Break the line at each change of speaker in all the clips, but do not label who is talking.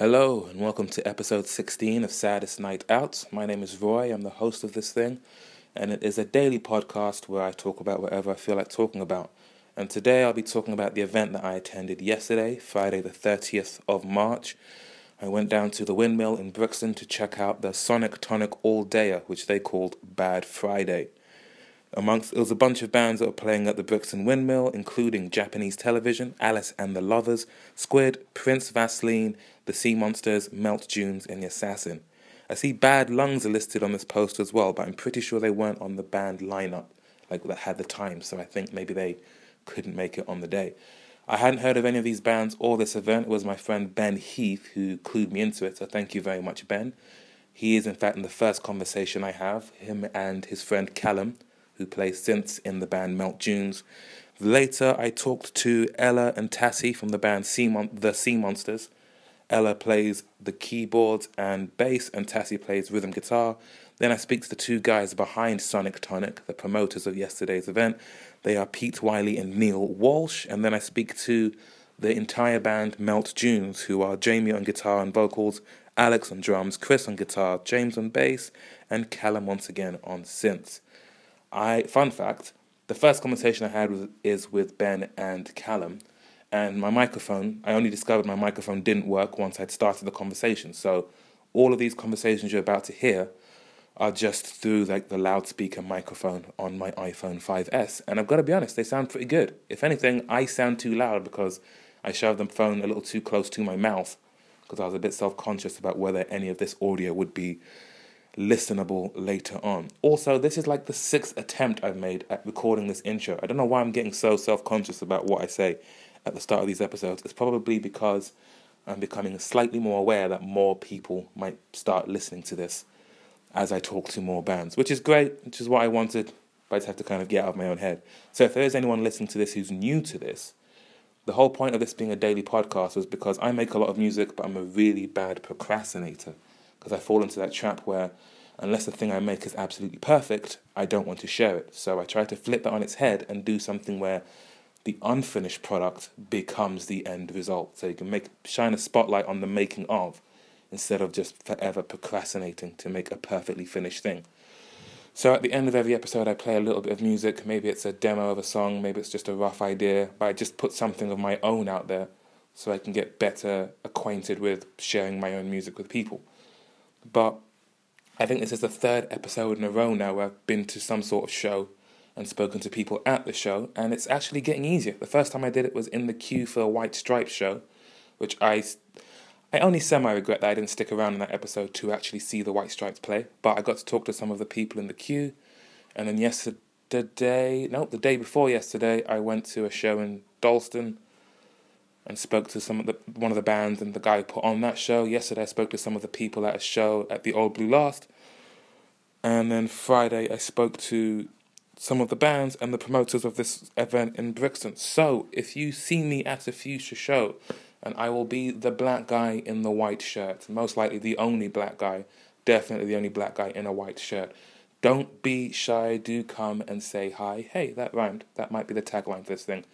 Hello, and welcome to episode 16 of Saddest Night Out. My name is Roy, I'm the host of this thing, and it is a daily podcast where I talk about whatever I feel like talking about. And today I'll be talking about the event that I attended yesterday, Friday the 30th of March. I went down to the windmill in Brixton to check out the Sonic Tonic All Dayer, which they called Bad Friday. Amongst it was a bunch of bands that were playing at the Brixton Windmill, including Japanese Television, Alice and the Lovers, Squid, Prince Vaseline, The Sea Monsters, Melt Dunes, and The Assassin. I see Bad Lungs are listed on this poster as well, but I'm pretty sure they weren't on the band lineup, like that had the time. So I think maybe they couldn't make it on the day. I hadn't heard of any of these bands or this event. It was my friend Ben Heath who clued me into it. So thank you very much, Ben. He is in fact in the first conversation I have him and his friend Callum who plays synths in the band Melt Dunes. Later, I talked to Ella and Tassie from the band sea Mon- The Sea Monsters. Ella plays the keyboards and bass, and Tassie plays rhythm guitar. Then I speak to the two guys behind Sonic Tonic, the promoters of yesterday's event. They are Pete Wiley and Neil Walsh. And then I speak to the entire band Melt Dunes, who are Jamie on guitar and vocals, Alex on drums, Chris on guitar, James on bass, and Callum once again on synths. I fun fact: the first conversation I had was, is with Ben and Callum, and my microphone. I only discovered my microphone didn't work once I'd started the conversation. So all of these conversations you're about to hear are just through like the loudspeaker microphone on my iPhone 5S, and I've got to be honest, they sound pretty good. If anything, I sound too loud because I shoved the phone a little too close to my mouth because I was a bit self conscious about whether any of this audio would be listenable later on. Also, this is like the sixth attempt I've made at recording this intro. I don't know why I'm getting so self conscious about what I say at the start of these episodes. It's probably because I'm becoming slightly more aware that more people might start listening to this as I talk to more bands, which is great, which is what I wanted, but I just have to kind of get out of my own head. So if there is anyone listening to this who's new to this, the whole point of this being a daily podcast was because I make a lot of music, but I'm a really bad procrastinator because I fall into that trap where unless the thing I make is absolutely perfect, I don't want to share it. So I try to flip that on its head and do something where the unfinished product becomes the end result. So you can make shine a spotlight on the making of instead of just forever procrastinating to make a perfectly finished thing. So at the end of every episode, I play a little bit of music. Maybe it's a demo of a song, maybe it's just a rough idea, but I just put something of my own out there so I can get better acquainted with sharing my own music with people. But I think this is the third episode in a row now where I've been to some sort of show and spoken to people at the show, and it's actually getting easier. The first time I did it was in the queue for a White Stripes show, which I, I only semi regret that I didn't stick around in that episode to actually see the White Stripes play. But I got to talk to some of the people in the queue, and then yesterday, no, the day before yesterday, I went to a show in Dalston and spoke to some of the one of the bands and the guy who put on that show. Yesterday, I spoke to some of the people at a show at the Old Blue Last, and then Friday, I spoke to some of the bands and the promoters of this event in Brixton. So, if you see me at a future show, and I will be the black guy in the white shirt, most likely the only black guy, definitely the only black guy in a white shirt. Don't be shy, do come and say hi. Hey, that rhymed. That might be the tagline for this thing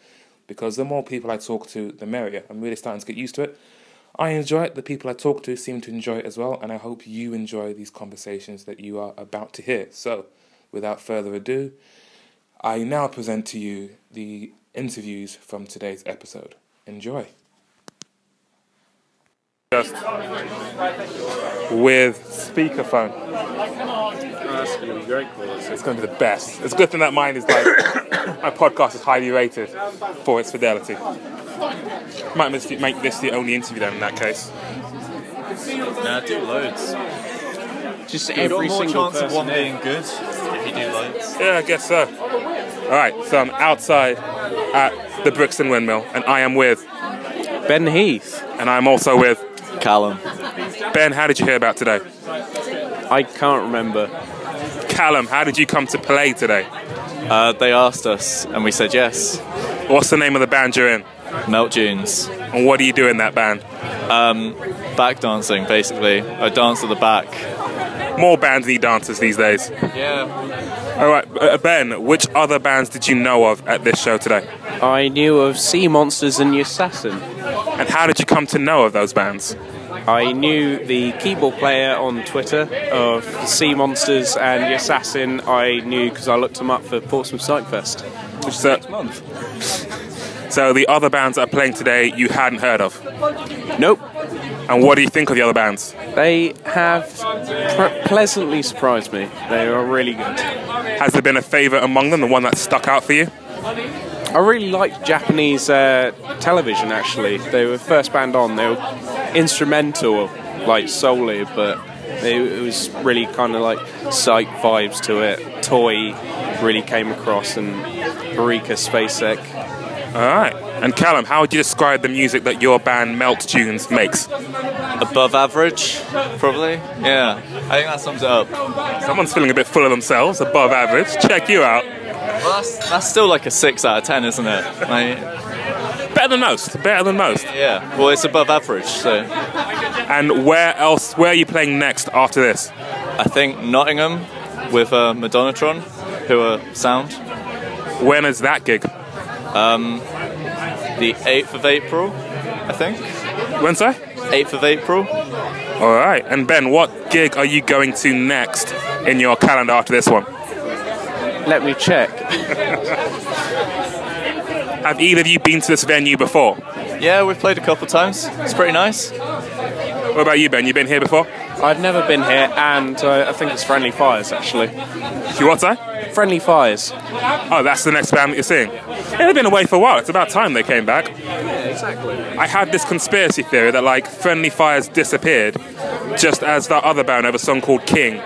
because the more people I talk to, the merrier. I'm really starting to get used to it. I enjoy it, the people I talk to seem to enjoy it as well, and I hope you enjoy these conversations that you are about to hear. So, without further ado, I now present to you the interviews from today's episode. Enjoy. Just with speakerphone.
That's going to be great quality.
It's going to be the best. It's a good thing that mine is like my podcast is highly rated for its fidelity. Might miss- make this the only interview then in that case.
Nah, do loads.
Just
You've got more
single
chance of
person
one
in.
being good if you do loads.
Yeah, I guess so. All right, so I'm outside at the Brixton Windmill, and I am with,
Ben Heath.
and I'm also with
Callum.
Ben. How did you hear about today?
I can't remember.
Callum, how did you come to play today?
Uh, they asked us, and we said yes.
What's the name of the band you're in,
Melt Dunes.
and what do you do in that band?
Back dancing, basically. I dance at the back.
More bands need dancers these days.
Yeah.
All right, uh, Ben, which other bands did you know of at this show today?
I knew of Sea Monsters and the Assassin.
And how did you come to know of those bands?
I knew the keyboard player on Twitter of the Sea Monsters and the Assassin. I knew because I looked them up for Portsmouth Psychfest,
Which is a month. So the other bands that are playing today you hadn't heard of.
Nope.
And what do you think of the other bands?
They have pr- pleasantly surprised me. They are really good.
Has there been a favourite among them, the one that stuck out for you?
I really liked Japanese uh, television actually. They were first band on. They were instrumental, like solely, but they, it was really kind of like psych vibes to it. Toy really came across, and Ulrika Spacek.
All right. And Callum, how would you describe the music that your band Melt Dunes makes?
Above average, probably. Yeah, I think that sums it up.
Someone's feeling a bit full of themselves, above average. Check you out.
Well, that's, that's still like a 6 out of 10, isn't it? Like,
Better than most. Better than most.
yeah, well, it's above average, so
And where else? Where are you playing next after this?
I think Nottingham with uh, Madonnatron, who are sound.
When is that gig?
Um, The 8th of April, I think.
When, sir?
8th of April.
All right. And Ben, what gig are you going to next in your calendar after this one?
Let me check.
Have either of you been to this venue before?
Yeah, we've played a couple times. It's pretty nice.
What about you, Ben? You been here before?
I've never been here, and uh, I think it's Friendly Fires actually.
You what, sir?
Friendly Fires.
Oh, that's the next band that you're seeing. Yeah, they've been away for a while. It's about time they came back.
Yeah, Exactly.
I had this conspiracy theory that like Friendly Fires disappeared, just as that other band have a song called King.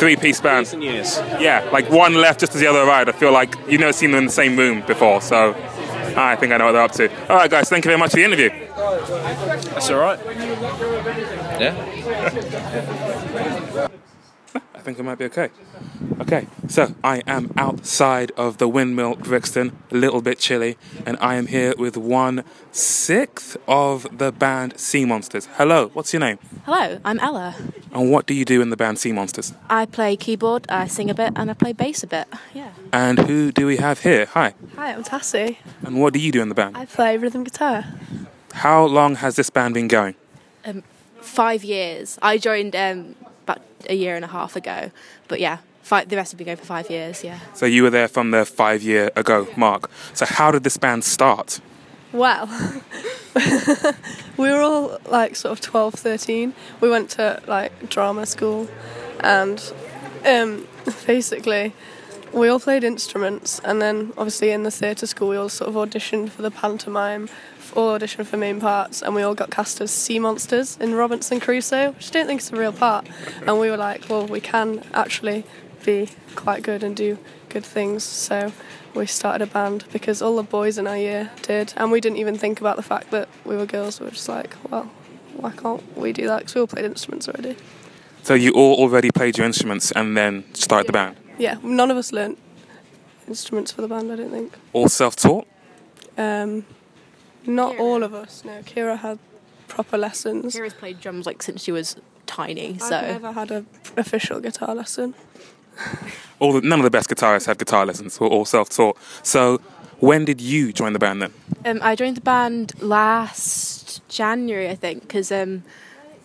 Three-piece band.
Years and years.
Yeah, like one left just as the other arrived. I feel like you've never seen them in the same room before, so I think I know what they're up to. All right, guys, thank you very much for the interview.
That's all right.
Yeah.
I think it might be okay. Okay, so I am outside of the windmill Brixton, a little bit chilly, and I am here with one sixth of the band Sea Monsters. Hello, what's your name?
Hello, I'm Ella.
And what do you do in the band Sea Monsters?
I play keyboard, I sing a bit, and I play bass a bit. Yeah.
And who do we have here? Hi.
Hi, I'm Tassie.
And what do you do in the band?
I play rhythm guitar.
How long has this band been going?
Five years. I joined um, about a year and a half ago, but yeah, five, the rest have been going for five years. Yeah.
So you were there from the five year ago mark. So how did this band start?
Well, we were all like sort of 12, 13. We went to like drama school and um, basically we all played instruments and then obviously in the theatre school we all sort of auditioned for the pantomime, all auditioned for main parts and we all got cast as sea monsters in Robinson Crusoe, which I don't think is a real part. And we were like, well, we can actually be quite good and do good things. So we started a band because all the boys in our year did, and we didn't even think about the fact that we were girls. We were just like, well, why can't we do that? Because we all played instruments already.
So you all already played your instruments and then started the band?
Yeah, none of us learnt instruments for the band. I don't think.
All self taught?
Um, not all of us. No, Kira had proper lessons.
Kira's played drums like since she was tiny, so.
I've never had an official guitar lesson.
All the, none of the best guitarists had guitar lessons. We're all self taught. So when did you join the band then?
um, I joined the band last January, I think, because um,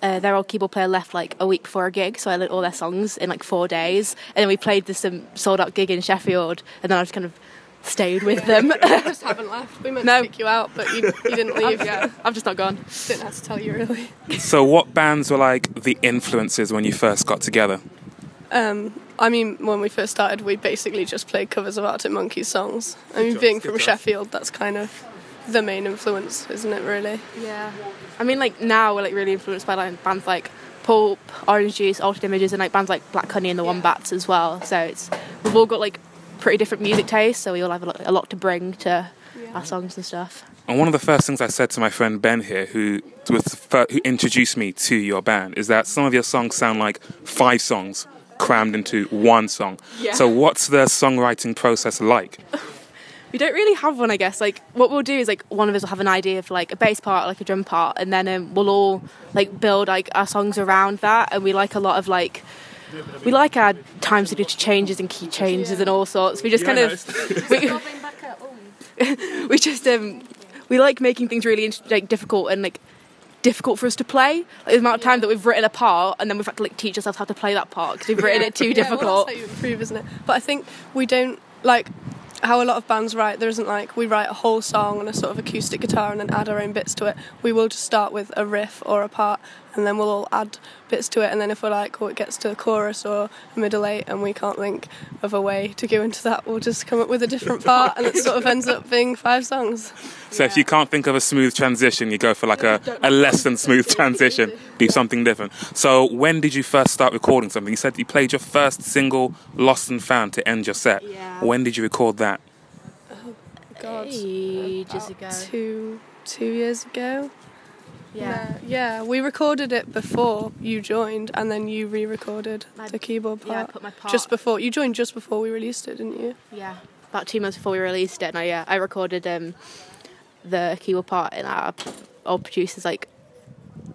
uh, their old keyboard player left like a week before a gig, so I learned all their songs in like four days, and then we played this um, sold out gig in Sheffield, and then I just kind of stayed with them.
just haven't left. We meant
No.
to kick you out, but you, you didn't leave.
yeah, I've just not gone.
Didn't have to tell you really.
So what bands were like the influences when you first got together?
Um, I mean, when we first started, we basically just played covers of Arctic Monkeys songs. I mean,
choice,
being from
choice.
Sheffield, that's kind of the main influence, isn't it? Really?
Yeah. I mean, like now we're like really influenced by like bands like Pulp, Orange Juice, Altered Images, and like bands like Black Honey and the Wombats as well. So it's we've all got like pretty different music tastes, so we all have a lot, a lot to bring to our songs and stuff.
And one of the first things I said to my friend Ben here, who was the fir- who introduced me to your band, is that some of your songs sound like five songs crammed into one song.
Yeah.
So what's the songwriting process like?
We don't really have one, I guess. Like what we'll do is like one of us will have an idea for like a bass part, like a drum part, and then um, we'll all like build like our songs around that. And we like a lot of like we like our time signature changes and key changes and all sorts. We just kind of we, we just um we like making things really int- like difficult and like difficult for us to play. Like, the amount of time that we've written a part and then we've had to like teach ourselves how to play that part because we've written it too
Yeah, well,
difficult.
that's how you improve, isn't it? But I think we don't like how a lot of bands write. There isn't like we write a whole song on a sort of acoustic guitar and then add our own bits to it. We will just start with a riff or a part, and then we'll all add bits to it. And then if we're like, oh, it gets to a chorus or a middle eight, and we can't think of a way to go into that, we'll just come up with a different part, and it sort of ends up being five songs.
So if you can't think of a smooth transition, you go for like a, a less than smooth transition, do something different. So when did you first start recording something? You said you played your first single, Lost and Found, to end your set.
Yeah.
When did you record that?
Oh, God,
Ages ago.
two two years ago.
Yeah.
Yeah, we recorded it before you joined, and then you re-recorded
My-
the keyboard part.
Yeah, I put my part.
just before you joined, just before we released it, didn't you?
Yeah, about two months before we released it, and I, uh, I recorded um, the keyboard part in our old producer's like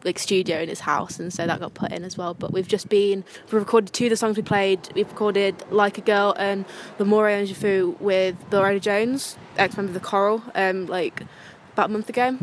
like studio in his house, and so that got put in as well. But we've just been we recorded two of the songs we played. We've recorded "Like a Girl" and "The More and Fu" with Bill Ryder Jones, ex member of the Coral, um, like about a month ago.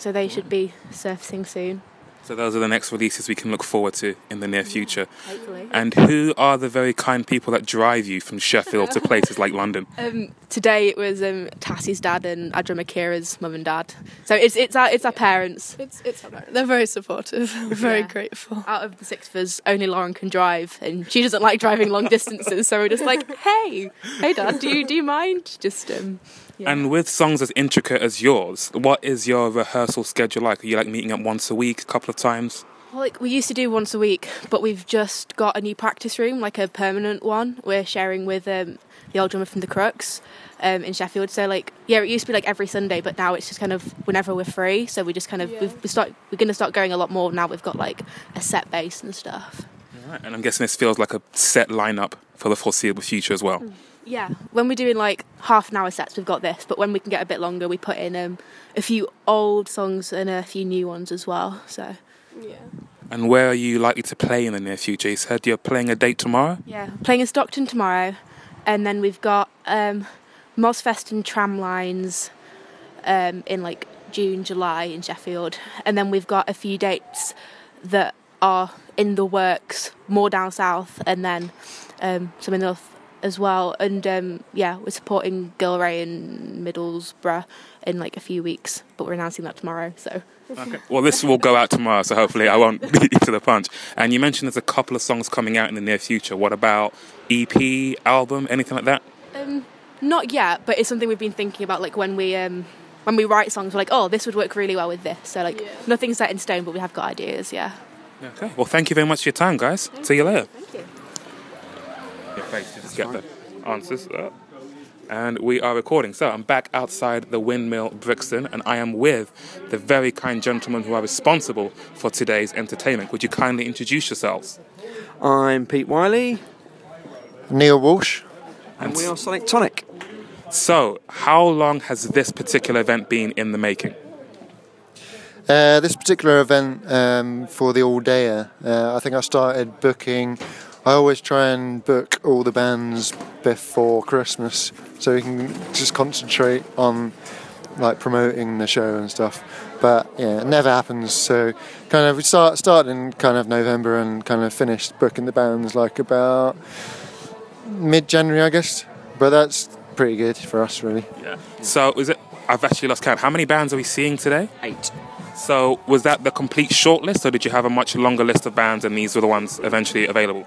So they should be surfacing soon,
So those are the next releases we can look forward to in the near future.
hopefully.
And who are the very kind people that drive you from Sheffield to places like London?
Um, today it was um, Tassie's dad and Adra Makira's mum and dad. So it's it's our it's our parents.
It's it's they're very supportive. We're very
Yeah.
grateful.
out of the six of us, only Lauren can drive, and she doesn't like driving long distances. So we're just like, hey, hey, Dad, do you do you mind? Just um, yeah.
And with songs as intricate as yours, what is your rehearsal schedule like? Are you like meeting up once a week, a couple of times?
Well, like we used to do once a week, but we've just got a new practice room, like a permanent one. We're sharing with um, the old drummer from the Crookes um, in Sheffield. So like, yeah, it used to be like every Sunday, but now it's just kind of whenever we're free. So we just kind of
Yeah.
we've, we start we're going to start going a lot more now. We've got like a set base and stuff.
Right. And I'm guessing this feels like a set lineup for the foreseeable future as well.
Yeah, when we're doing like half an hour sets, we've got this. But when we can get a bit longer, we put in um, a few old songs and a few new ones as well. So
Yeah.
And where are you likely to play in the near future? You said you're playing a date tomorrow?
yeah, playing in Stockton tomorrow, and then we've got um, Mosfest and Tramlines um, in like June, July in Sheffield, and then we've got a few dates that are in the works more down south, and then um, some in the north as well. And um, yeah, we're supporting Gilray in Middlesbrough in like a few weeks, but we're announcing that tomorrow. So
Okay. Well, this will go out tomorrow, so hopefully I won't beat you to the punch. And you mentioned there's a couple of songs coming out in the near future. What about EP, album, anything like that?
Um, not yet, but it's something we've been thinking about. Like when we um, when we write songs, we're like, oh, this would work really well with this. So like,
Yeah.
nothing's set in stone, but we have got ideas. Yeah.
Okay. Well, thank you very much for your time, guys. See you later.
Thank you.
Your face to just get the answers. Uh, And we are recording. So I'm back outside the windmill Brixton, and I am with the very kind gentlemen who are responsible for today's entertainment. Would you kindly introduce yourselves?
I'm Pete Wiley,
Neil Walsh.
and we are Sonic Tonic.
So, how long has this particular event been in the making?
Uh, this particular event um, for the all dayer, uh, I think I started booking. I always try and book all the bands before Christmas so we can just concentrate on like promoting the show and stuff. But yeah, it never happens. So kind of we start start in kind of November and kind of finished booking the bands like about mid January, I guess. But that's pretty good for us, really.
Yeah. So, is it? I've actually lost count. How many bands are we seeing today?
Eight.
So, was that the complete shortlist, or did you have a much longer list of bands, and these were the ones eventually available?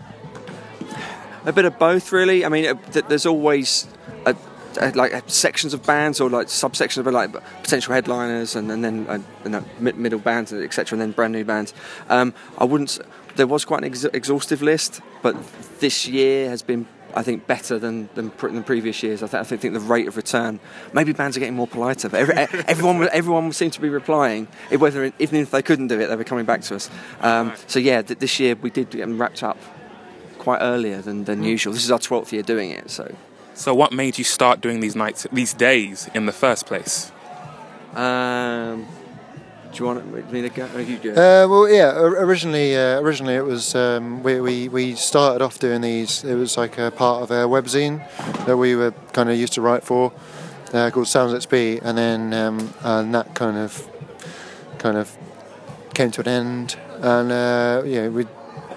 A bit of both, really. I mean, there's always a, a, like sections of bands or like subsections of like potential headliners, and, and then uh, uh, mid- middle bands, etc., and then brand new bands. Um, I wouldn't. There was quite an ex- exhaustive list, but this year has been. I think better than than, than previous years. I, th- I think the rate of return. Maybe bands are getting more politer, but every, everyone everyone seemed to be replying. Whether even if they couldn't do it, they were coming back to us. Um, so yeah, th- this year we did get them wrapped up quite earlier than, than usual. This is our twelfth year doing it, so
So, what made you start doing these nights, these days, in the first place?
Um, do you want me to go? Or you go?
Uh, well, yeah. Originally, uh, originally it was um, we, we we started off doing these. It was like a part of a webzine that we were kind of used to write for, uh, called Sounds at Speed, and then um, and that kind of kind of came to an end. And uh, yeah, we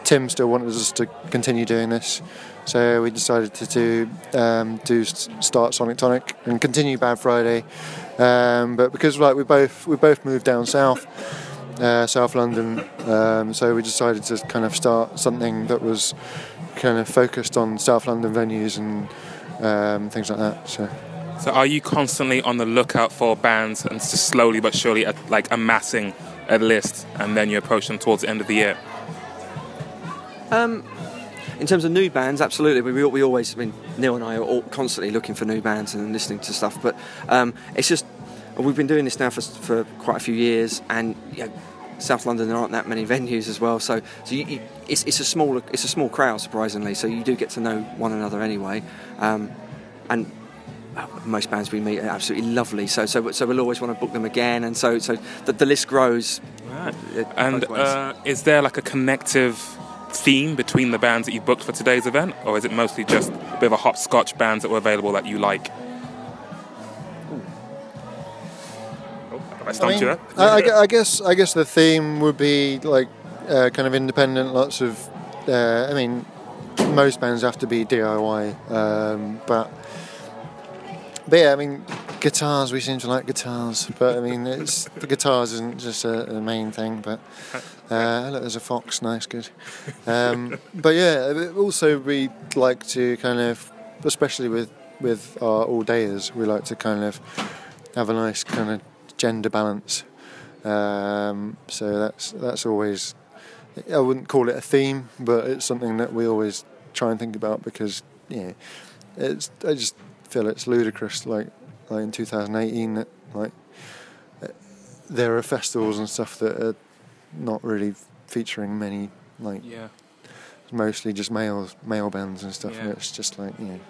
Tim still wanted us to continue doing this, so we decided to do um, do start Sonic Tonic and continue Bad Friday. Um, but because like we both we both moved down south, uh, South London, um, so we decided to kind of start something that was kind of focused on South London venues and um, things like that. So.
So are you constantly on the lookout for bands and just slowly but surely uh, like amassing a list and then you approach them towards the end of the year?
Um, in terms of new bands, absolutely. We, we always, I mean, Neil and I are all constantly looking for new bands and listening to stuff. But um, it's just we've been doing this now for, for quite a few years, and you know, South London there aren't that many venues as well. So, so you, you, it's, it's a small it's a small crowd surprisingly. So you do get to know one another anyway, um, and most bands we meet are absolutely lovely. So so so we'll always want to book them again, and so so the, the list grows. uh,
And uh, is there like a connective theme between the bands that you booked for today's event, or is it mostly just a bit of a hopscotch bands that were available that you like? Oh, I stumped you
mean? I, I I guess I guess the theme would be like uh, kind of independent. Lots of, uh, I mean, most bands have to be DIY, um, but but yeah, I mean, guitars. We seem to like guitars, but I mean, it's the guitars isn't just a, the main thing. But uh, look, there's a fox. Nice, good. Um, but yeah, also we like to kind of, especially with with our all dayers, we like to kind of have a nice kind of gender balance. Um, so that's that's always. I wouldn't call it a theme, but it's something that we always try and think about because yeah, it's. I just feel it's ludicrous. Like like in 2018, like there are festivals and stuff that are not really featuring many like
Yeah.
mostly just male male bands and stuff. And it's just like you know,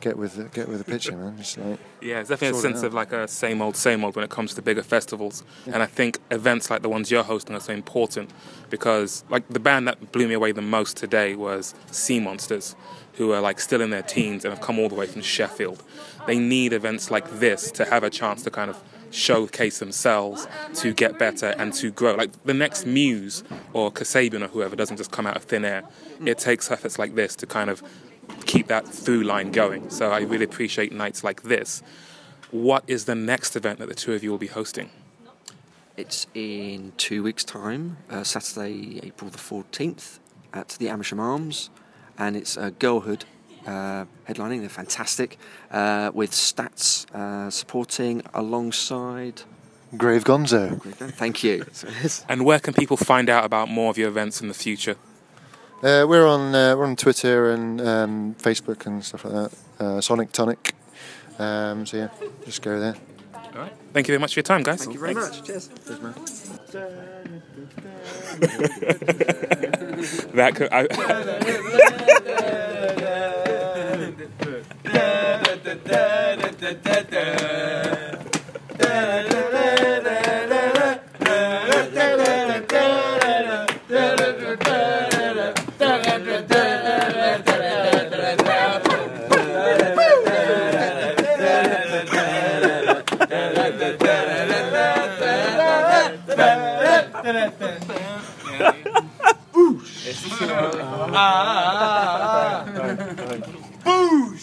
get with the, get with the picture, man. Just like
Yeah, it's definitely a sense of like a same old, same old when it comes to bigger festivals.
Yeah.
And I think events like the ones you're hosting are so important because, like, the band that blew me away the most today was Sea Monsters, who are like still in their teens and have come all the way from Sheffield. They need events like this to have a chance to kind of showcase themselves, to get better, and to grow. Like, the next Muse or Kasabian or whoever doesn't just come out of thin air. It takes efforts like this to kind of keep that through line going. So I really appreciate nights like this. What is the next event that the two of you will be hosting?
It's in two weeks' time, uh, Saturday, April the 14th, at the Amersham Arms, and it's uh, Girlhood uh, headlining. They're fantastic, uh, with Stats uh, supporting alongside.
Grave Gonzo.
Thank you.
And where can people find out about more of your events in the future?
Uh, we're on uh, we're on Twitter and um, Facebook and stuff like that. Uh, Sonic Tonic. Um, so yeah, just go there.
All right. Thank you very much for your time, guys.
Thank you very much. Cheers.
That could, I, Ah, ah, ah,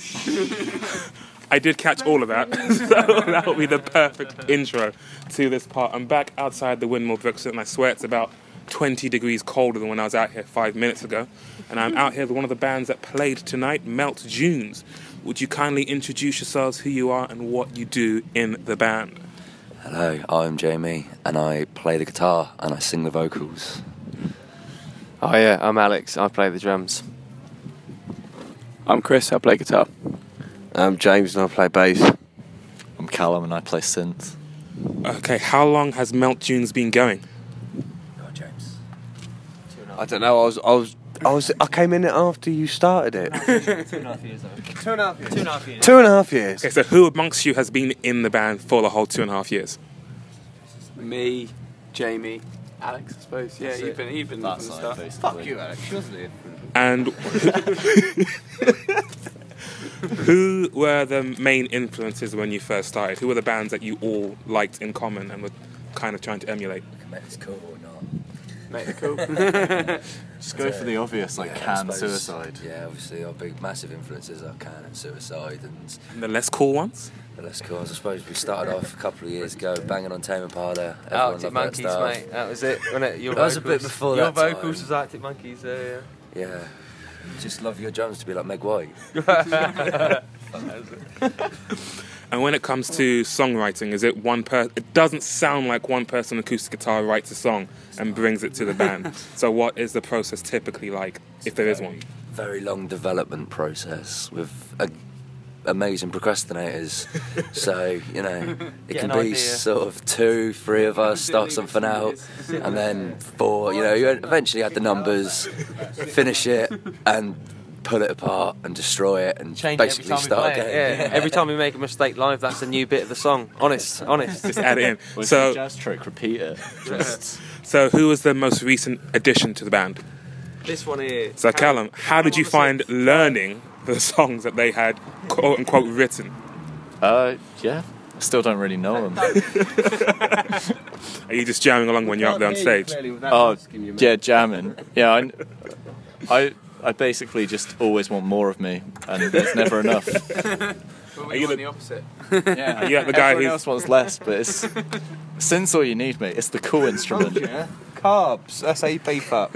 I did catch all of that, so that will be the perfect intro to this part. I'm back outside the Windmill Brixton, and I swear it's about 20 degrees colder than when I was out here five minutes ago. And I'm out here with one of the bands that played tonight, Melt Dunes. Would you kindly introduce yourselves, who you are, and what you do in the band?
Hello, I'm Jamie, and I play the guitar and I sing the vocals.
Oh yeah, I'm Alex. I play the drums. I'm Chris. I play guitar.
I'm James and I play bass.
I'm Callum, and I play synth.
Okay, how long has Melt Dunes been going?
I don't know. I was, I was, I was, I came in it after you started it.
Two and a half years.
Two and a half years. Two and a half years. Two and a half years.
Okay, so who amongst you has been in the band for the whole two and a half years?
Me, Jamie, Alex. I suppose. Yeah,
That's
you've
it.
been even from
That
the
side,
start.
basically.
Fuck you, Alex. Wasn't it?
And Who were the main influences when you first started? Who were the bands that you all liked in common and were kind of trying to emulate?
It's cool or not.
Make it cool.
Just go for the obvious, like
Yeah, I
Can
suppose-
Suicide.
Yeah, obviously our big massive influences are Can and Suicide and
And the less cool ones?
The less cool. I suppose we started off a couple of years ago banging on Tame Impala. Everyone
Arctic Monkeys,
that
mate. That was it. Wasn't it? Your
That was a bit before
Your
that time.
vocals was Arctic Monkeys. Uh,
Yeah. Just love your drums to be like Meg White.
And when it comes to songwriting, is it one per? It doesn't sound like one person acoustic guitar writes a song and brings it to the band. so what is the process typically like, if there is one?
Very long development process with a, amazing procrastinators. so you know, it can be
idea.
sort of two, three of us start something out, and then four. You know, you eventually add the numbers, finish it, and pull it apart and destroy it, and
change
basically
it every
start again.
it. Yeah. every time we make a mistake live, that's a new bit of the song. Honest, honest.
Just add it in. So-
so jazz trick, repeat it. Just
So who was the most recent addition to the band?
This one here.
So Callum, how did you find learning the songs that they had quote unquote written?
uh, yeah. I still don't really know them.
Are you just jamming along when you're up there on stage?
Oh, yeah, jamming. Yeah, I, I, I basically just always want more of me, and there's never enough.
Are you the,
opposite?
Yeah,
are you the guy
everyone
who's
else wants less, but it's since all you need, mate. It's the cool instrument. Yeah.
Carbs. That's how you beef up.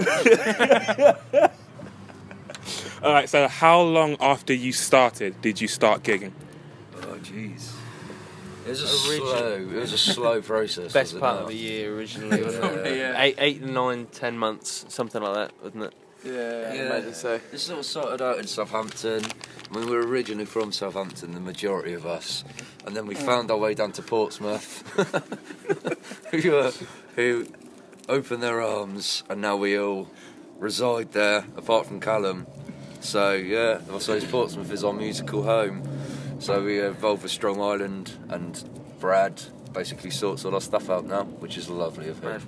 All right? So how long after you started did you start gigging?
Oh jeez. It was a slow. It was a slow process.
Best
was it
part
not?
of the year originally, wasn't it?
Yeah.
Eight, eight, nine, ten months, something like that, wasn't it?
Yeah,
Yeah.
imagine so.
This sort of started out in Southampton. I mean, we were originally from Southampton, the majority of us, and then we found our way down to Portsmouth, who, uh, who opened their arms, and now we all reside there, apart from Callum. So yeah, I Portsmouth is our musical home. So we uh, are involved with Strong Island, and Brad basically sorts all our stuff out now, which is lovely of him.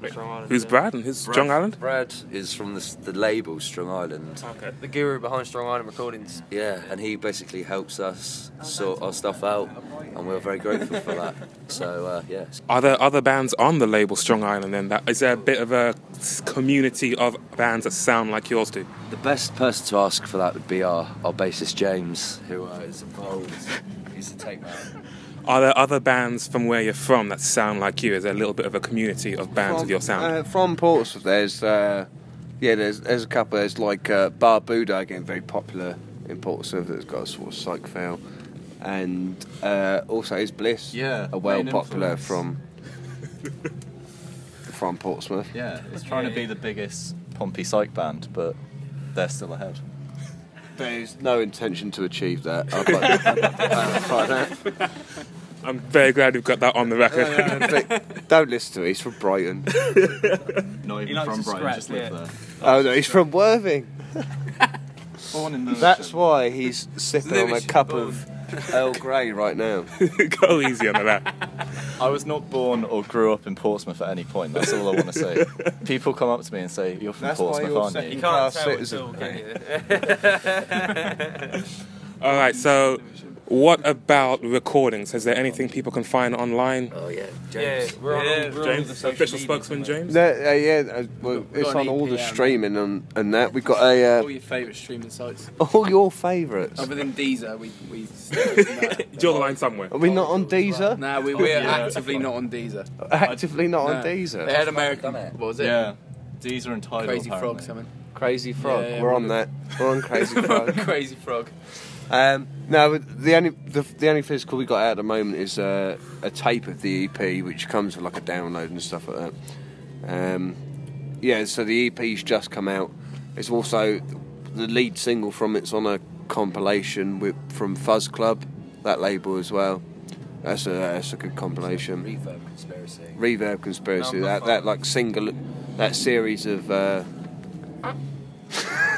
Who's Brad and who's Strong Island?
Brad is from the, the label Strong Island.
Okay.
The guru behind Strong Island Recordings.
Yeah, and he basically helps us sort our stuff out, and we're very grateful for that. So uh, yeah,
Are there other bands on the label Strong Island? Then that is there a bit of a community of bands that sound like yours do?
the best person to ask for that would be our, our bassist James, who uh, is involved. He's the tape man.
Are there other bands from where you're from that sound like you? Is there a little bit of a community of bands with your sound?
Uh, from Portsmouth, there's uh, yeah, there's there's a couple. There's like uh, Bar Buddha again, very popular in Portsmouth. That's got a sort of psych feel, and uh, also is Bliss.
Yeah,
a well
main
popular
influence.
from from Portsmouth.
Yeah, it's trying to be the biggest Pompey psych band, but they're still ahead.
There's no intention to achieve that. I'd like to clarify that.
I'm very glad we've got that on the record.
But Don't listen to it. He's from Brighton.
Not even
likes
from Brighton,
scratch,
just live
yeah.
there.
Oh no, he's from Worthing.
Born in the
That's why he's sipping on a
Lewisham
cup
born.
of Earl Grey right now.
Go easy on that.
I was not born or grew up in Portsmouth at any point. That's all I want to say. People come up to me and say, "You're from
That's why
Portsmouth,
you're
aren't
second
you?"
You can't
Class
tell at all, can you?
All right. So, what about recordings? Is there anything people can find online?
Oh yeah,
Yeah,
James.
we're on,
Yeah,
we're on
James,
the
official spokesman. James.
No, uh, yeah, uh, well, it's
got
on all the streaming and, and that. We've got a
All
uh,
your favourite streaming sites.
all your favourites.
Other than Deezer, we we. stay away that.
Draw the line somewhere.
Are we not on Deezer?
Nah, we we're actively not on Deezer.
Actively not on
No. They
Deezer.
had American.
Done.
What was it?
Yeah, Deezer and Tidal.
Crazy Frog,
apparently.
something.
Crazy Frog.
Yeah, yeah,
We're
we're
on that. We're on Crazy Frog.
Crazy Frog.
Um, no, the only the, the only physical we got out at the moment is uh, a tape of the EP, which comes with like a download and stuff like that. Um, yeah, so the EP's just come out. It's also the lead single from it's on a compilation with from Fuzz Club, that label as well. That's a that's a good compilation.
Reverb conspiracy.
Reverb Conspiracy, that that like single, that series of. Uh,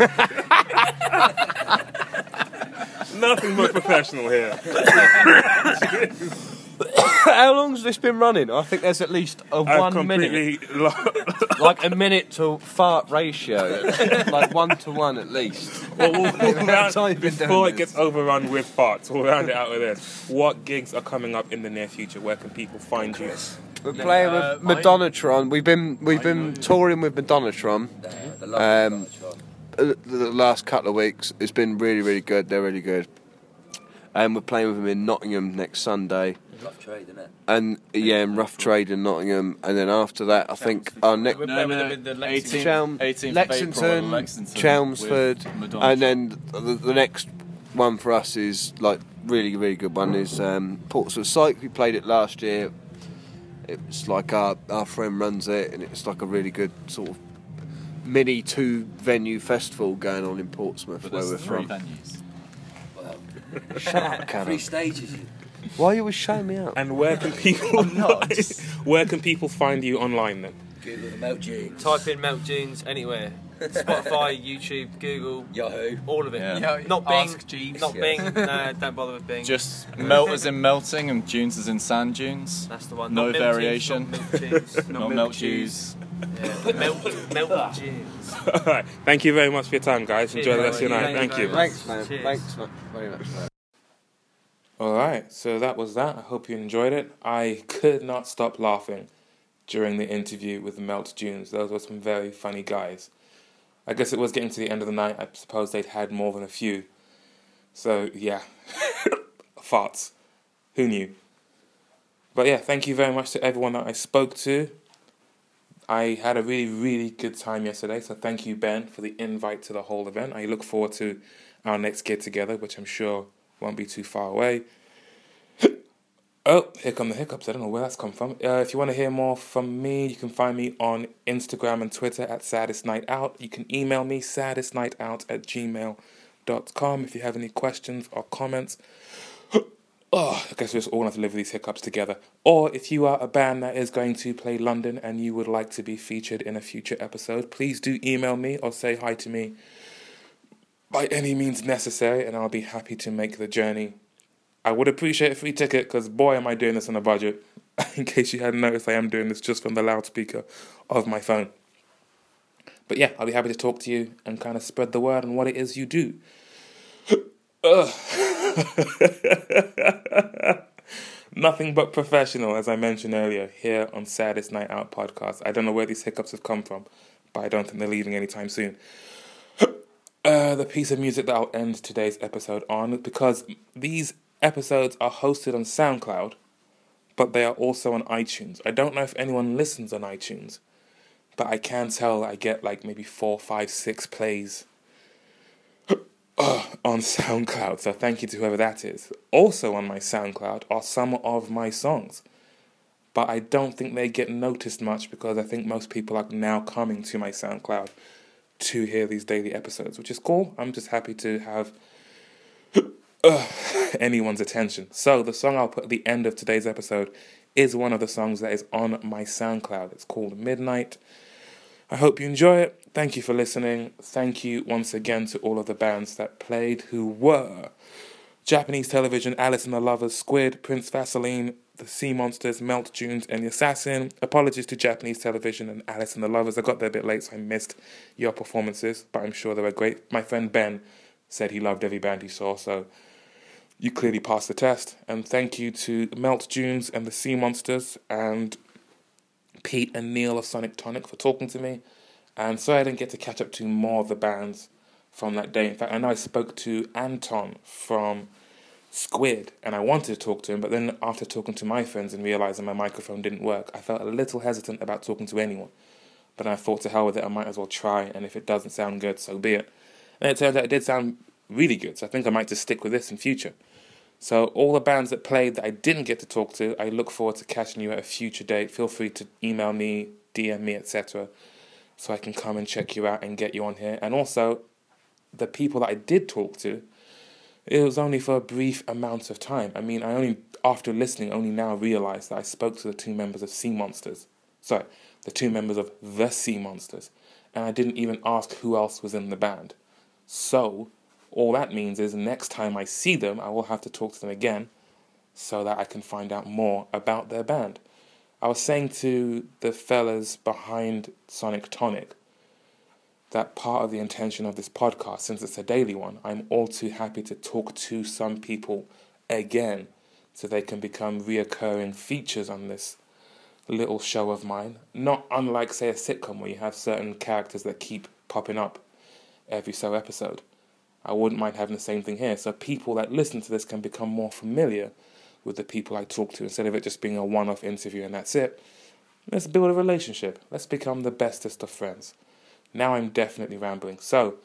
Nothing but professional here.
How long's this been running? I think there's at least a
I've
one minute,
completely lo-
like a minute to fart ratio, like one to one at least.
well, we'll, we'll round-
long
before it gets overrun with farts, we'll round it out with this. What gigs are coming up in the near future? Where can people find you?
We're playing with Madonnatron. We've been we've been touring with Madonnatron. Um, uh, the last couple of weeks, it's been really really good. They're really good. And we're playing with them in Nottingham next Sunday.
Rough trade, isn't it?
And yeah, in Rough Trade in Nottingham, and then after that, I think our next
No, no, the 18th,
Chelm-
18th
Lexington,
Lexington
Chelmsford, and then the, the next one for us is like really really good one is um, Portsmouth Psych. We played it last year. It's like our our friend runs it, and it's like a really good sort of mini two venue festival going on in Portsmouth
But
where we're
three
from.
venues.
Shut up,
Three
Callum.
stages.
Why are you always showing me out?
And where can people not? where can people find you online then?
Google the Melt Dunes.
Type in Melt Dunes anywhere. Spotify, YouTube, Google,
Yahoo.
all of it.
Yeah.
Not Bing.
Ask Jeeves.
Not
Yeah.
Bing. no, don't bother with Bing.
Just melt as in melting and dunes as in sand dunes.
That's the one.
No
Not milk
variation.
Jeans, not milk jeans.
Not melt juice.
Yeah, melt, melt jeans.
All right. Thank you very much for your time, guys. Enjoy the rest of your night. Thank you.
Thanks, man.
Cheers.
Thanks man. very much. Man.
All right, so that was that. I hope you enjoyed it. I could not stop laughing during the interview with Melt Dunes. Those were some very funny guys. I guess it was getting to the end of the night. I suppose they'd had more than a few. So, yeah. Farts. Who knew? But yeah, thank you very much to everyone that I spoke to. I had a really, really good time yesterday. So, thank you, Ben, for the invite to the whole event. I look forward to our next get together, which I'm sure won't be too far away. Oh, here come the hiccups. I don't know where that's come from. Uh, if you want to hear more from me, you can find me on Instagram and Twitter at Saddest Night Out. You can email me, saddestnightout at gmail.com if you have any questions or comments. Oh, I guess we just all have to live with these hiccups together. Or if you are a band that is going to play London and you would like to be featured in a future episode, please do email me or say hi to me by any means necessary, and I'll be happy to make the journey. I would appreciate a free ticket because, boy, am I doing this on a budget. In case you hadn't noticed, I am doing this just from the loudspeaker of my phone. But yeah, I'll be happy to talk to you and kind of spread the word on what it is you do. Nothing but professional, as I mentioned earlier, here on Saddest Night Out podcast. I don't know where these hiccups have come from, but I don't think they're leaving anytime soon. Uh, the piece of music that I'll end today's episode on, because these episodes are hosted on SoundCloud, but they are also on iTunes. I don't know if anyone listens on iTunes, but I can tell I get like maybe four, five, six plays uh, on SoundCloud. So thank you to whoever that is. Also on my SoundCloud are some of my songs, but I don't think they get noticed much because I think most people are now coming to my SoundCloud to hear these daily episodes, which is cool. I'm just happy to have uh, anyone's attention. So the song I'll put at the end of today's episode is one of the songs that is on my SoundCloud. It's called Midnight. I hope you enjoy it. Thank you for listening. Thank you once again to all of the bands that played who were Japanese Television, Alice and the Lovers, Squid, Prince Vaseline, The Sea Monsters, Melt Dunes, and The Assassin. Apologies to Japanese Television and Alice and the Lovers. I got there a bit late, so I missed your performances, but I'm sure they were great. My friend Ben said he loved every band he saw, so you clearly passed the test. And thank you to Melt Dunes and The Sea Monsters and Pete and Neil of Sonic Tonic for talking to me. And sorry I didn't get to catch up to more of the bands from that day. In fact, I know I spoke to Anton from Squid and I wanted to talk to him, but then after talking to my friends and realizing my microphone didn't work, I felt a little hesitant about talking to anyone. But I thought to hell with it, I might as well try, and if it doesn't sound good, so be it. And it turns out it did sound really good, so I think I might just stick with this in future. So all the bands that played that I didn't get to talk to, I look forward to catching you at a future date. Feel free to email me, DM me, etc., so I can come and check you out and get you on here. And also, the people that I did talk to, it was only for a brief amount of time. I mean, I only after listening only now realized that I spoke to the two members of Sea Monsters. Sorry, the two members of the Sea Monsters, and I didn't even ask who else was in the band. So, all that means is next time I see them, I will have to talk to them again. so that I can find out more about their band. I was saying to the fellas behind Sonic Tonic that part of the intention of this podcast, since it's a daily one, I'm all too happy to talk to some people again so they can become reoccurring features on this little show of mine. Not unlike, say, a sitcom where you have certain characters that keep popping up every so episode. I wouldn't mind having the same thing here. So people that listen to this can become more familiar with the people I talk to instead of it just being a one off interview and that's it. Let's build a relationship. Let's become the bestest of friends. Now I'm definitely rambling. So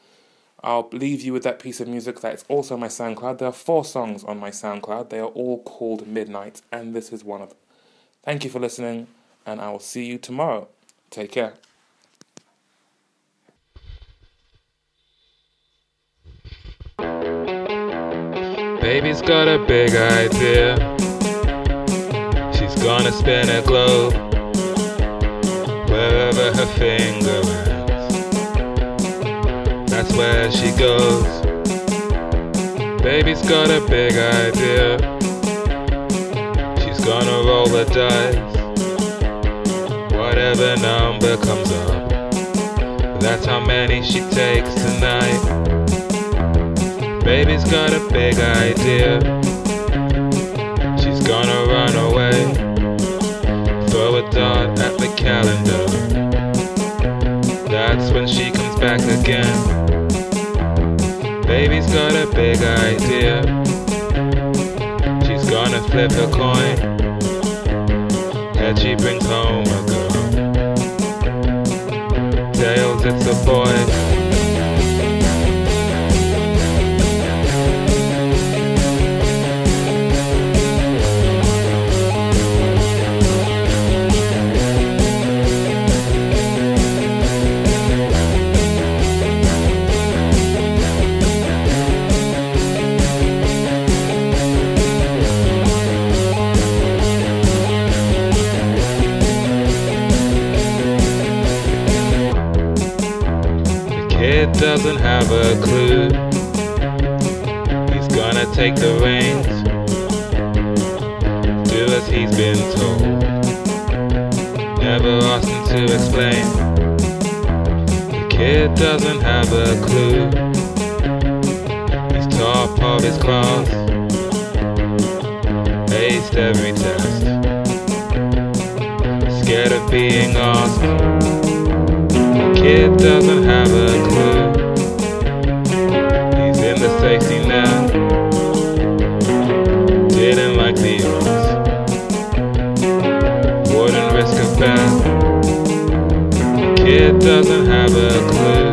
I'll leave you with that piece of music that's also my SoundCloud. There are four songs on my SoundCloud. They are all called Midnight, and this is one of them. Thank you for listening, and I will see you tomorrow. Take care.
Baby's got a big idea. She's gonna spin a globe wherever her finger ends. That's where she goes. Baby's got a big idea. She's gonna roll the dice. Whatever number comes up, that's how many she takes tonight. Baby's got a big idea. She's gonna run away. Throw a dart at the calendar. That's when she comes back again. Baby's got a big idea. She's gonna flip a coin. Head she brings home a girl. Tails, it's a boy. like that. Kid doesn't have a clue.